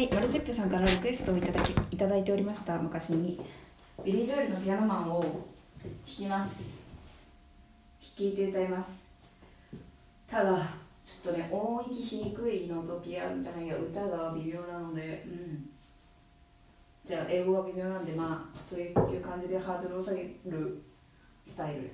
はい、マルチップさんからリクエストをいただきいただいておりました昔に。ビリー・ジョエルのピアノマンを弾きます。弾いて歌います。ただちょっとね音域低いのとピアノじゃないや歌が微妙なのでうん。じゃあ英語が微妙なんでまあという感じでハードルを下げるスタイル。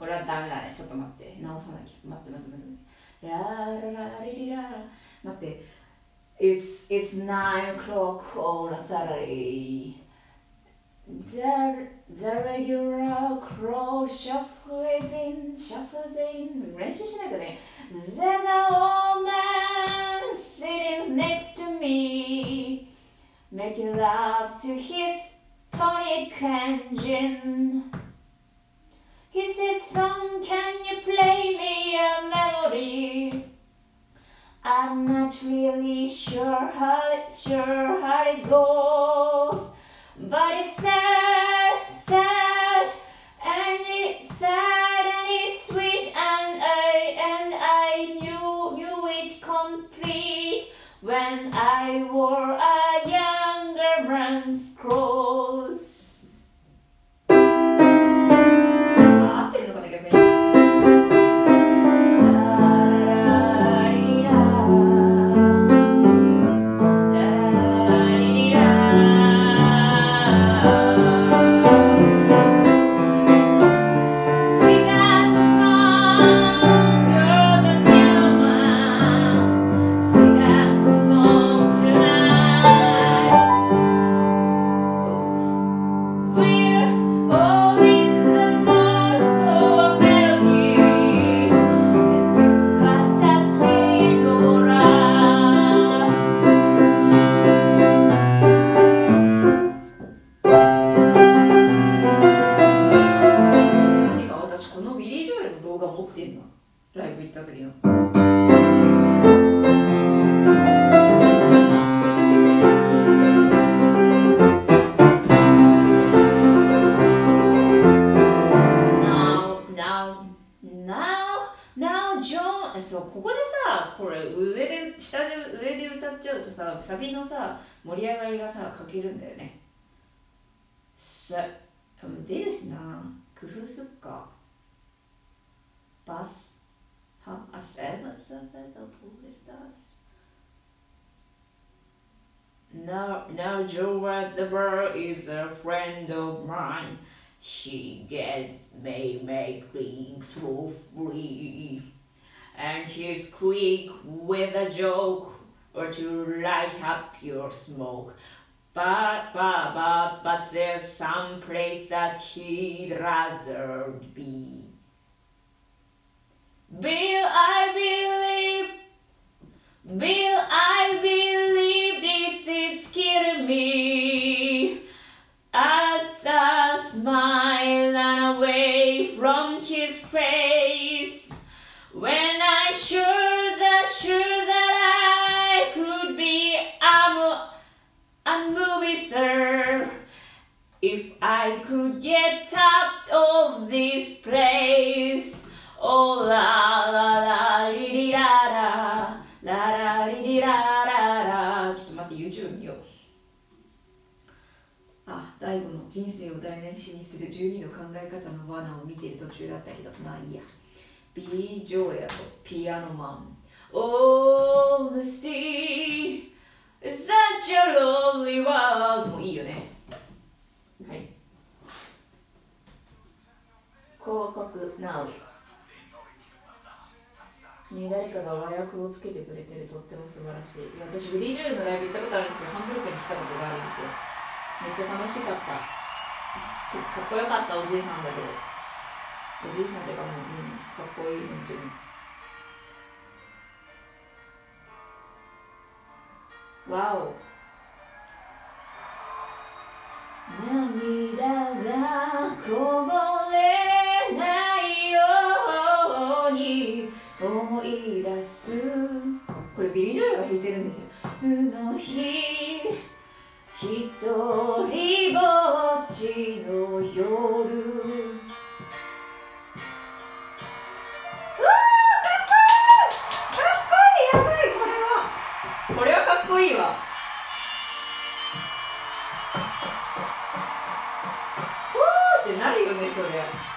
これはダメだねちょっと待って直さなきゃ待って待って待って待ってラララリリララ待って It's, it's 9 o'clock on a Saturday The, the regular crow shuffles in, shuffles in 練習しないとね There's a old man sitting next to me Making love to his tonic engine He said, son, can you play me a melody? I'm not really sure how, sure how it goes. 上で下で上で歌っちゃうとさサビのさ盛り上がりがさかけるんだよね。さ出るしな。工夫すっか。バス。ハあっせまっせまポーレスタース Now, now Joe the bar is a friend of mine. She gets me make things for free. And she's quick with a joke or to light up your smoke. But, but, but, but there's some place that she'd rather be. Bill, I believe, Bill, I believe this is killing me. As I smile I could get out of this place. Oh la la la りりららららりりらららちょっと待って YouTube 見よう。あ大悟の人生を台無しにする12の考え方の罠を見てる途中だったけどまあいいや。ビリー・ジョエルとピアノマン Oh the sea is such a lonely world もういいよねはい広告 Now ね、誰かが和訳をつけてくれてるとっても素晴らしい。いや私ブリー・ジョエルのライブ行ったことあるんですよハンブルクに来たことがあるんですよめっちゃ楽しかった。かっこよかったおじいさんだけどおじいさんってかもう、うん、かっこいい本当にわお涙がこぼれこれビリー・ジョエルが弾いてるんですよ。の日一人ぼっちの夜。うわかっこいい！かっこいい！やばいこれは。これはかっこいいわ。ふーってなるよねそれ。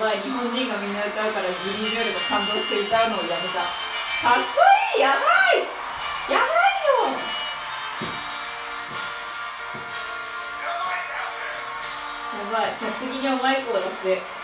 やばい。日本人がみんな歌うからグリーンジョルが感動して歌うのをやめた。かっこいい。やばい。やばいよ。やばい。次にお前こうだって。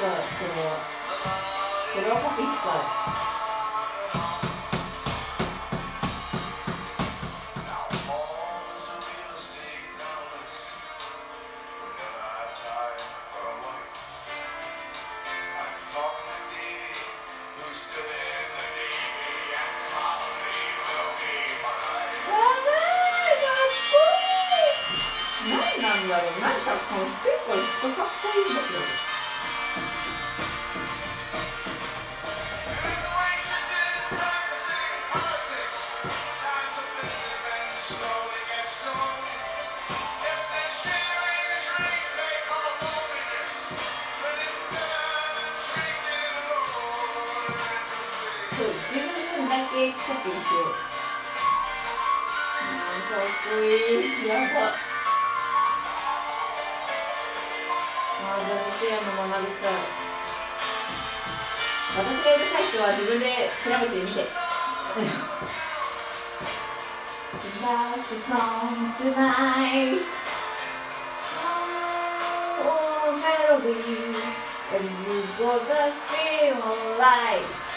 したいこれはこれはコピーしたい何かっこいいんだけど。こいいやばあーじゃあピアノ学びたい私がうるさい人は自分で調べてみて That's the song tonight Oh melody, and you gotta feel light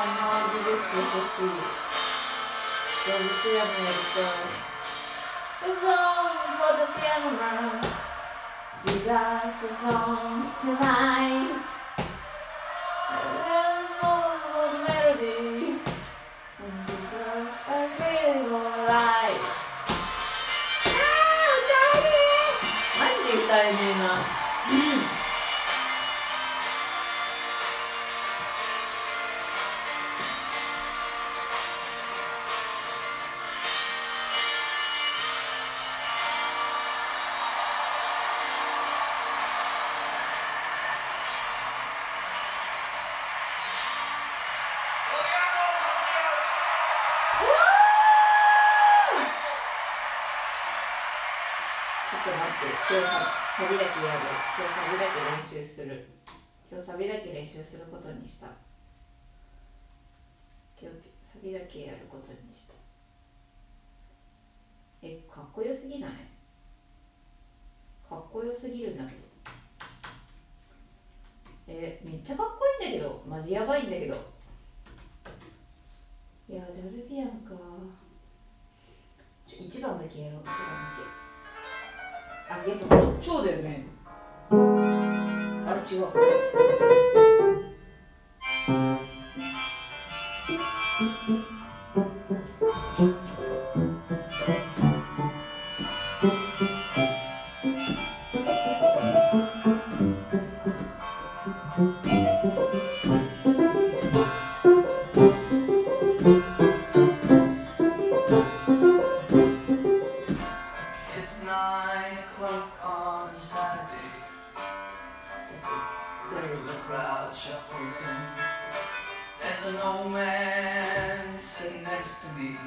のピアノ技術欲しい。ジャズピアノやりたい。The song for the piano man. Sing us a song tonight. And more for the melody. 今日さサビだけやる。今日サビだけ練習する。今日サビだけ練習することにした。今日サビだけやることにした。え、かっこよすぎない？かっこよすぎるんだけど。え、めっちゃかっこいいんだけど、マジやばいんだけど。いや、ジャズピアノか。ちょ一番だけやろう、一番だけ。あ、やっぱこの超だよね。あれ違う。There's an old man sitting next to me,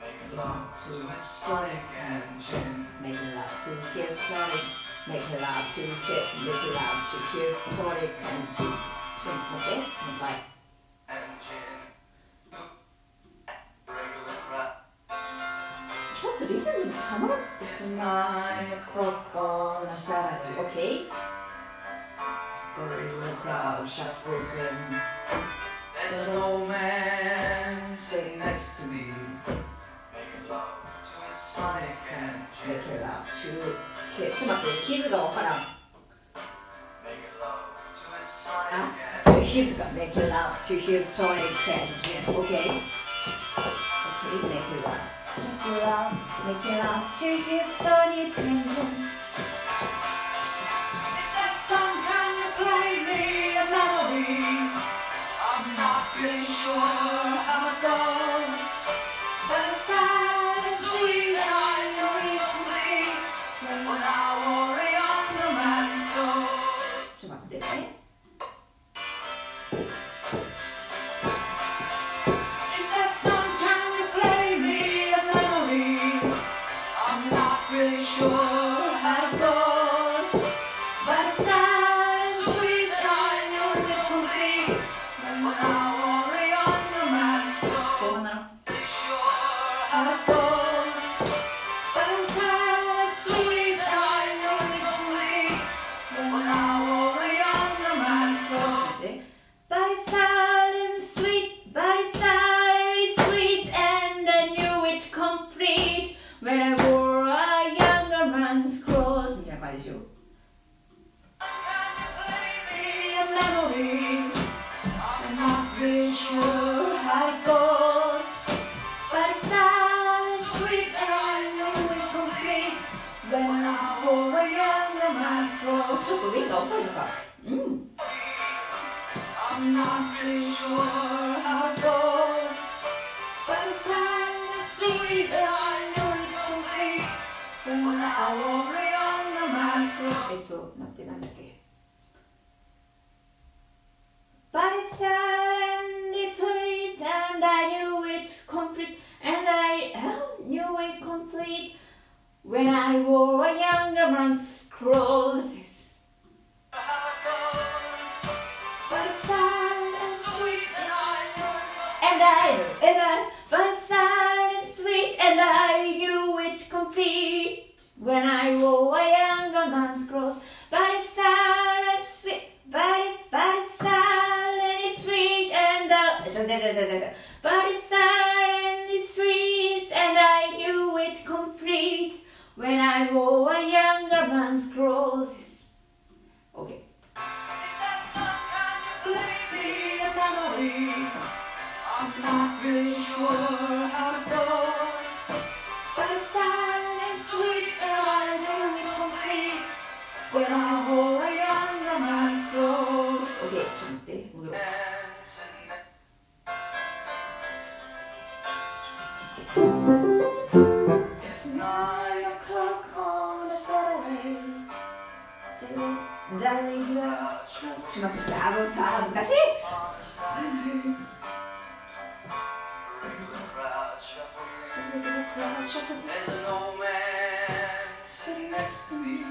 making love to his tonic and gin. Make love to his tonic. Make love to his, make love to his tonic and gin. ちょっと待って、もう一回。 And gin. Regular crowd. ちょっとリズムにはまらん。It's nine o'clock on a Saturday, okay? The regular crowd shuffles in. ちょっと待って、his がわからん。Making love to his tonic あ、and to his が make love to his tonic and gin, okay? Okay, make love. Make love, make love to his tonic and sure how it ちょっとウィンが遅いのかうん I'm not too sure how it goes, but it's time to sweet and I know it complete. When I worry on the mind's えっと待ってなんだっけ But it's sad and it's sweet and I knew it's complete and I oh, knew it complete when I wore a younger man's clothes. Da, da, da, da, but it's sad and it's sweet and I knew it complete when I wore a younger man's clothes. Okay. A memory. I'm not really sure how it goes. ちょっと待って、あの、さ、難しい There's an old man Sitting next to me,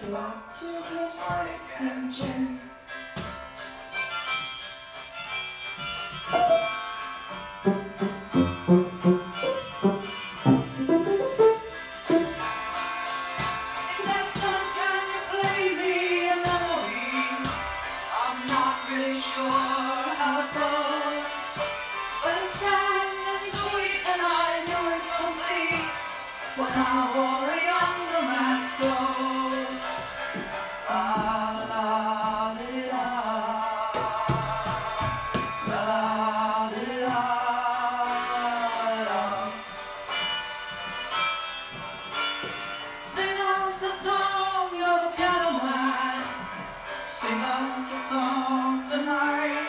glad to his attention. Is a song tonight.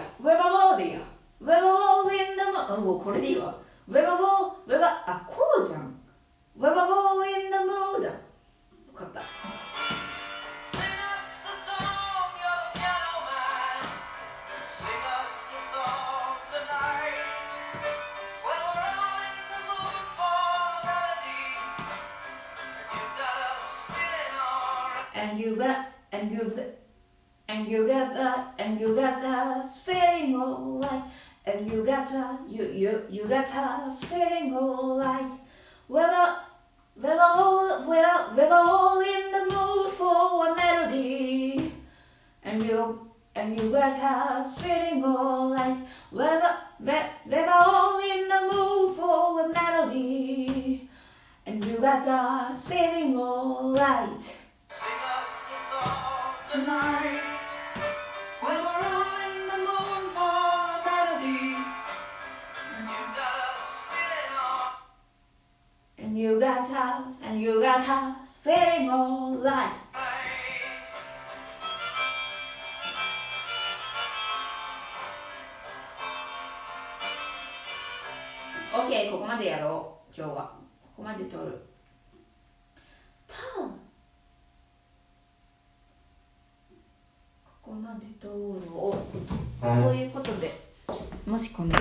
ウェバウォーィア。ウェバウォーウィンダムーン。うん、こ。ウェバウー、ウェバ、あ、こうじゃん。ウェバウーウィンダムーだ。And you got that, and you got us feeling alright. And you got us, you, you, you got us feeling alright. We're, all- we're all, we're, we're all in the mood for a melody. And you, and you got us feeling alright. We're, we're, we're all in the mood for a melody. And you got us feeling alright. Sing us a song tonight. got us and you got us very more life. OK, ここまでやろう今日は。ここまで取る。とここまでろう。ということでもしこの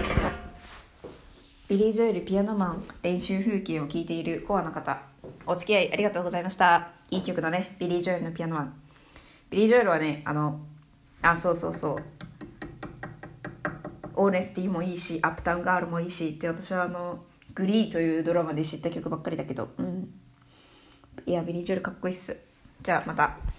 ビリー・ジョエルピアノマン練習風景を聞いているコアな方お付き合いありがとうございました。いい曲だね。ビリー・ジョエルのピアノマン。ビリー・ジョエルはねあのあそうそうそう。オネスティもいいしアップタウンガールもいいしって私はあのグリーというドラマで知った曲ばっかりだけど。うん。いやビリー・ジョエルかっこいいっす。じゃあまた。